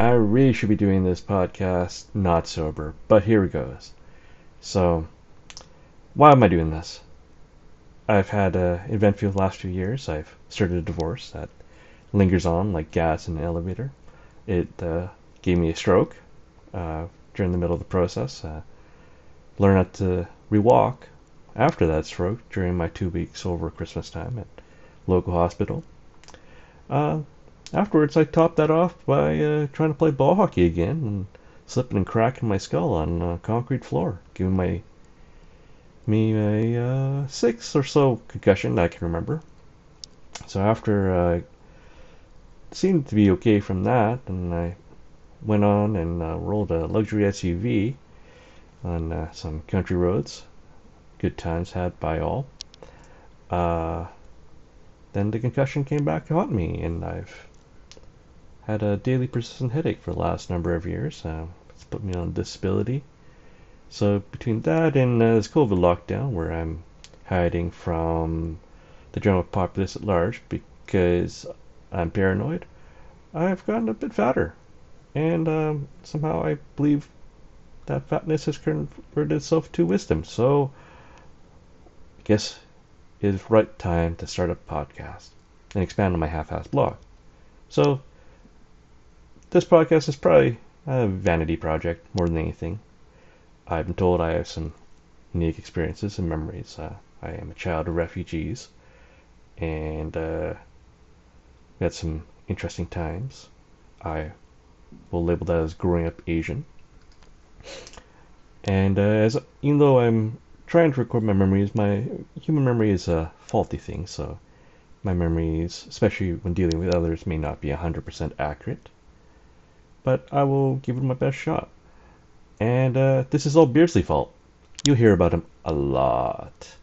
I really should be doing this podcast not sober, but here it goes. So, why am I doing this? I've had an eventful last few years. I've started a divorce that lingers on like gas in an elevator. It uh, gave me a stroke uh, during the middle of the process. Uh, learned how to rewalk after that stroke during my two weeks over Christmas time at local hospital. Uh, afterwards, I topped that off by uh, trying to play ball hockey again and slipping and cracking my skull on a concrete floor, giving my me a uh, sixth or so concussion I can remember. So after uh, seemed to be okay from that, and I went on and uh, rolled a luxury SUV on uh, some country roads. Good times had by all. Uh, then the concussion came back to haunt me, and I've had a daily persistent headache for the last number of years. Uh, it's put me on disability. So between that and uh, this COVID lockdown, where I'm hiding from the general populace at large because I'm paranoid, I've gotten a bit fatter. And um, somehow I believe that fatness has converted itself to wisdom. So I guess it is right time to start a podcast and expand on my half-assed blog. So this podcast is probably a vanity project more than anything. I've been told I have some unique experiences and memories. Uh, I am a child of refugees, and uh, had some interesting times. I will label that as growing up Asian. And uh, as even though I'm trying to record my memories, my human memory is a faulty thing, so my memories, especially when dealing with others, may not be 100% accurate. But I will give it my best shot. And uh, this is all Beardsley fault. You'll hear about him a lot.